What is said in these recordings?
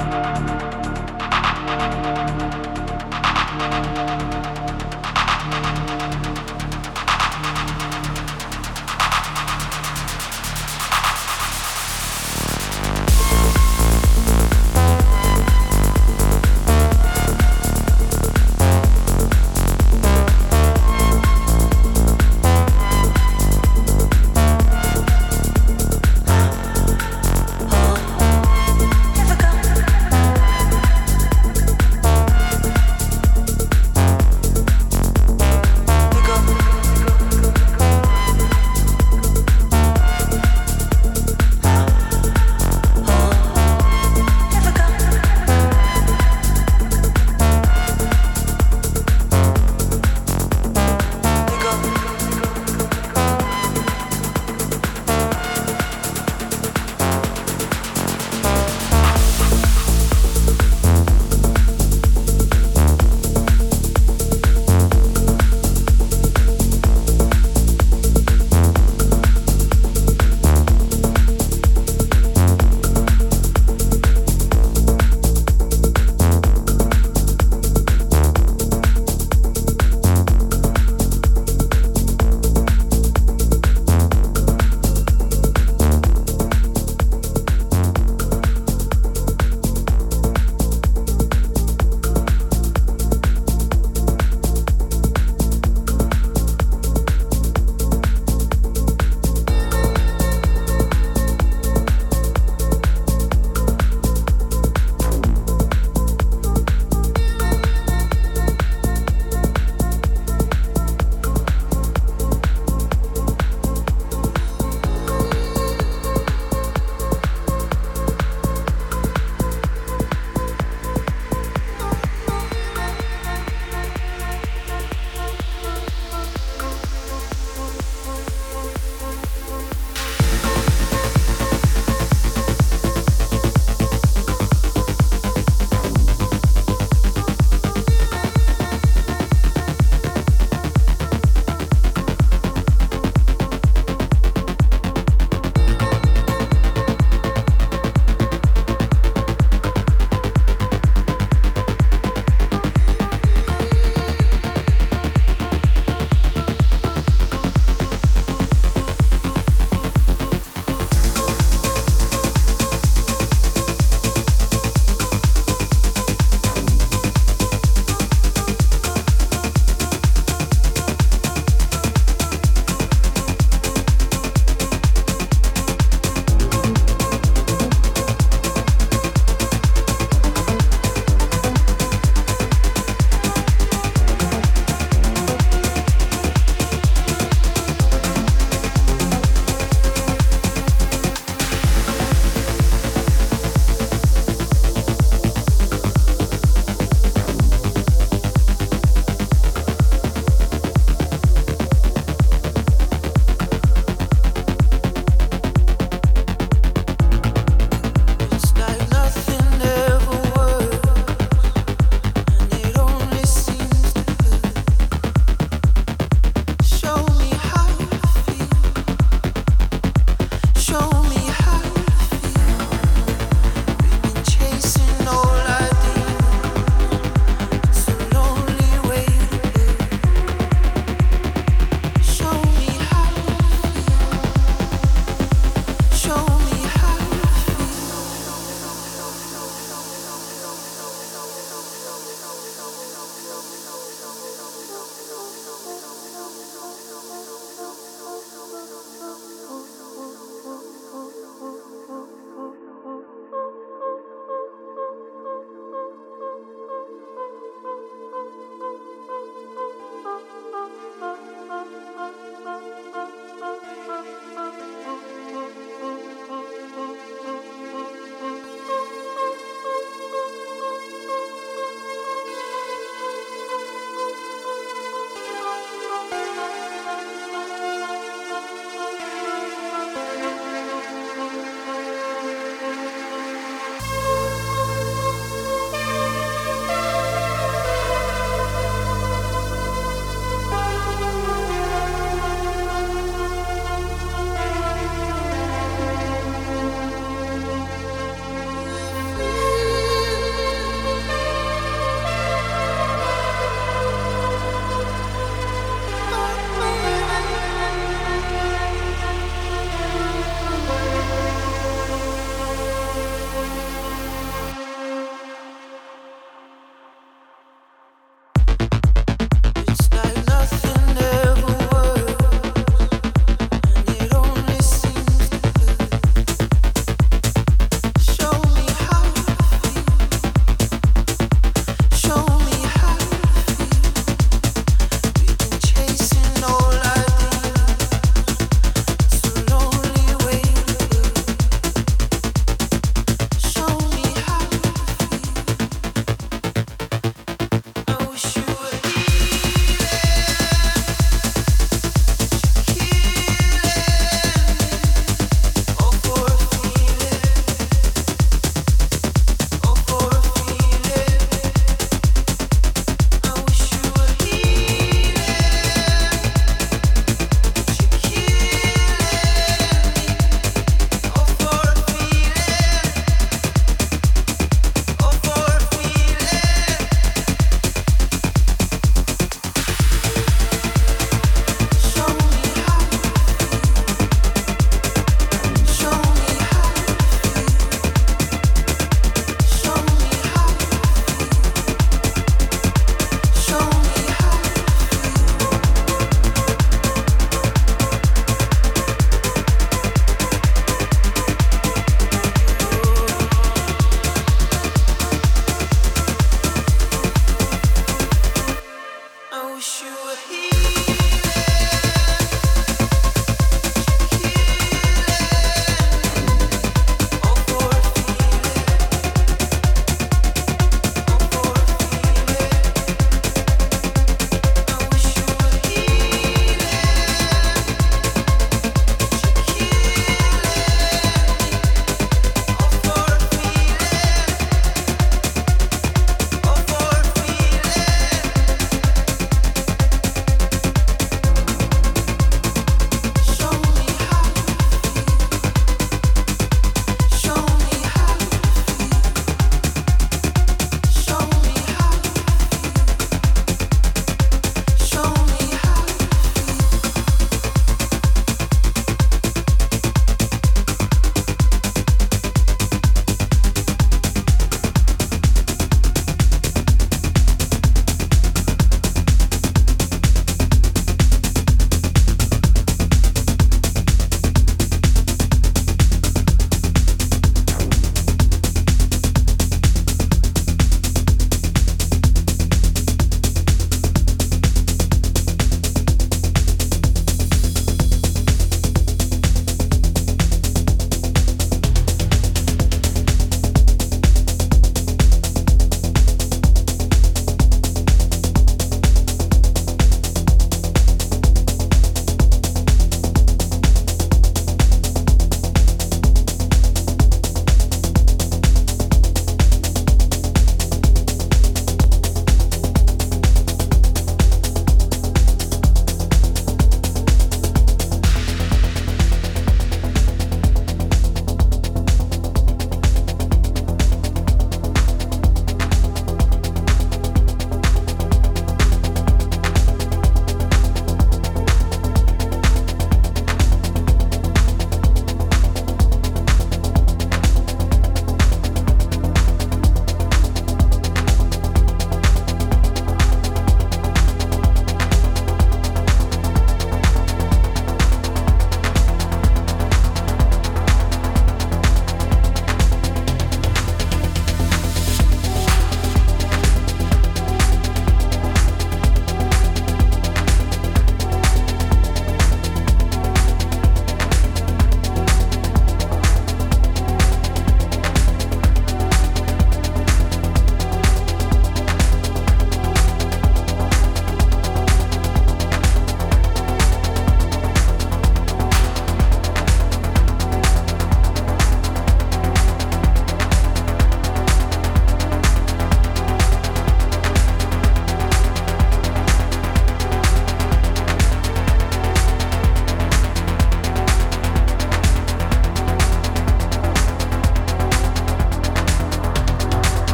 Thank you.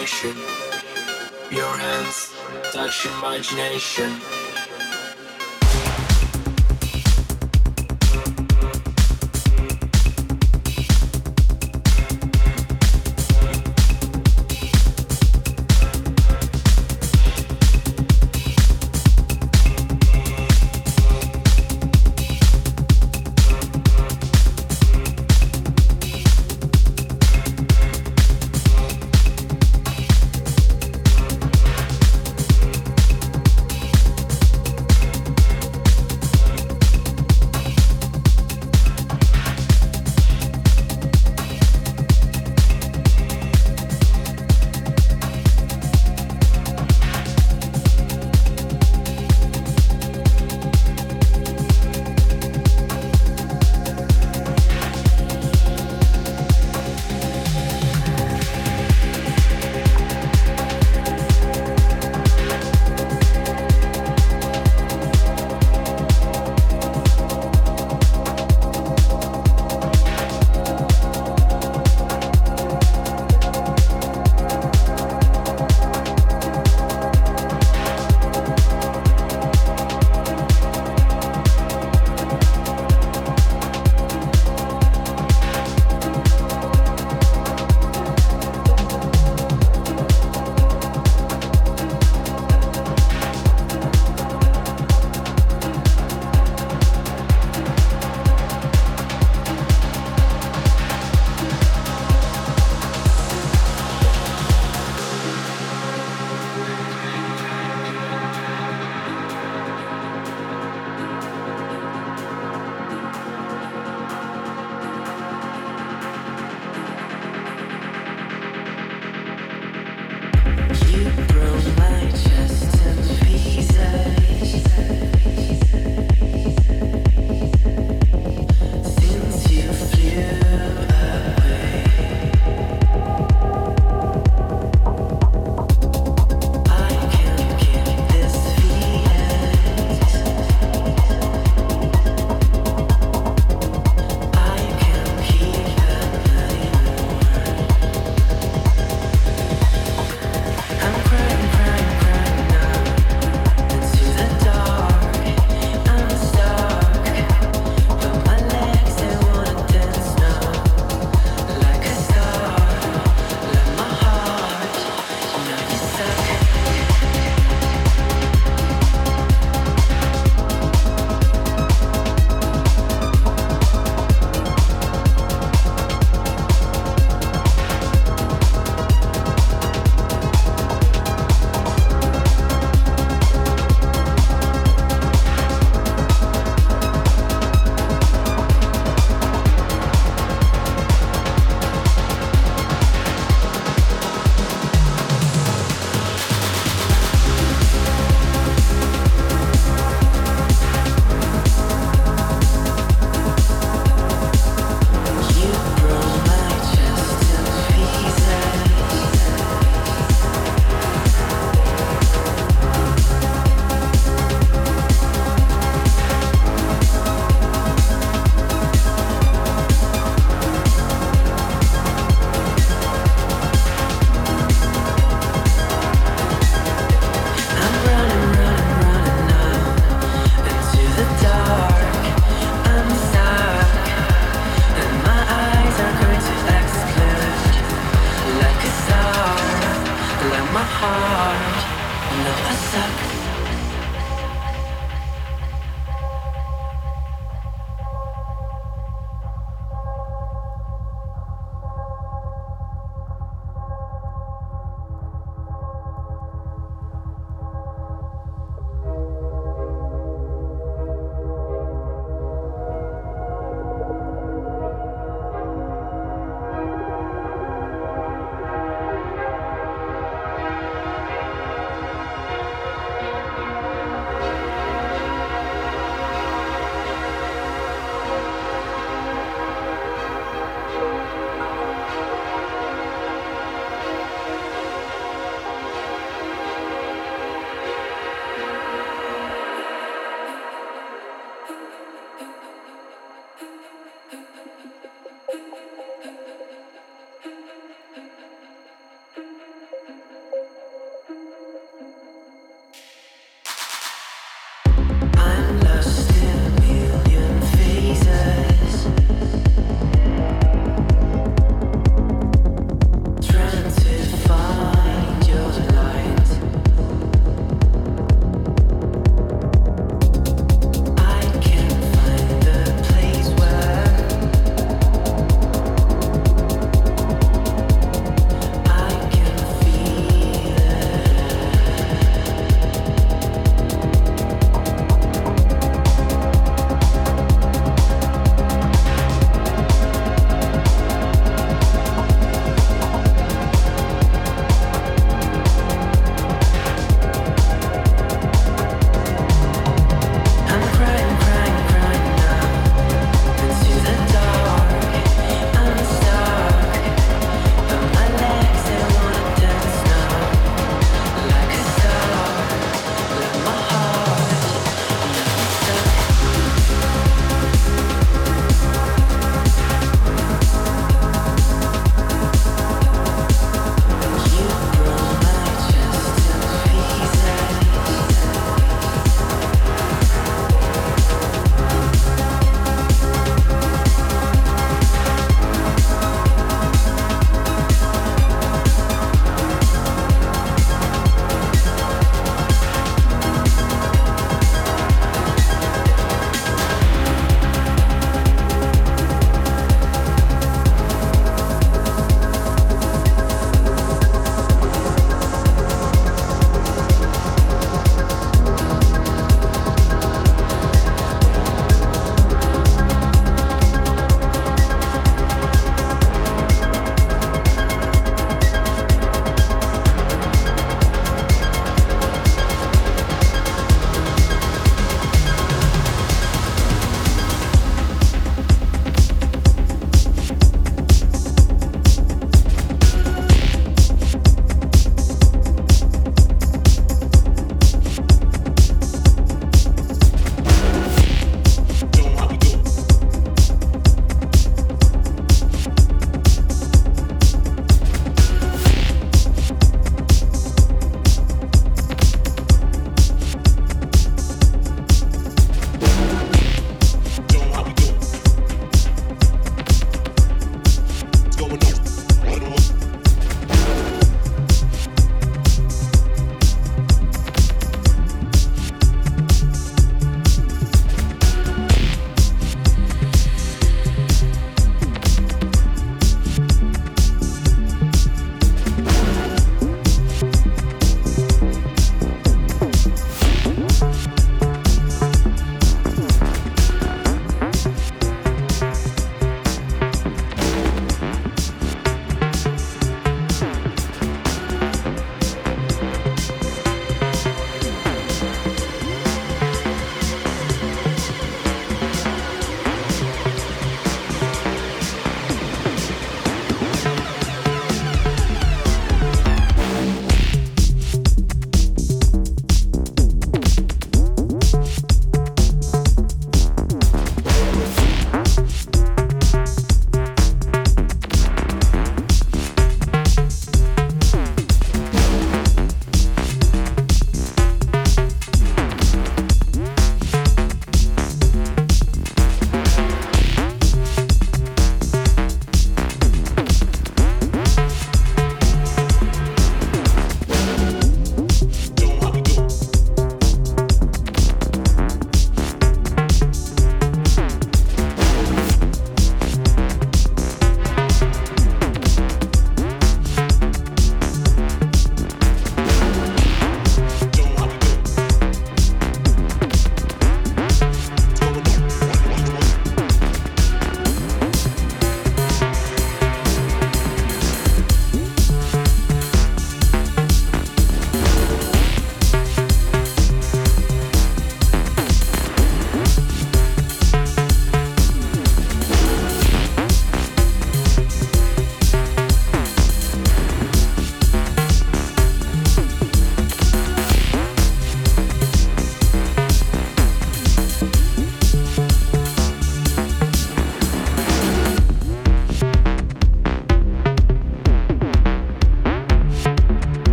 Your hands touch imagination.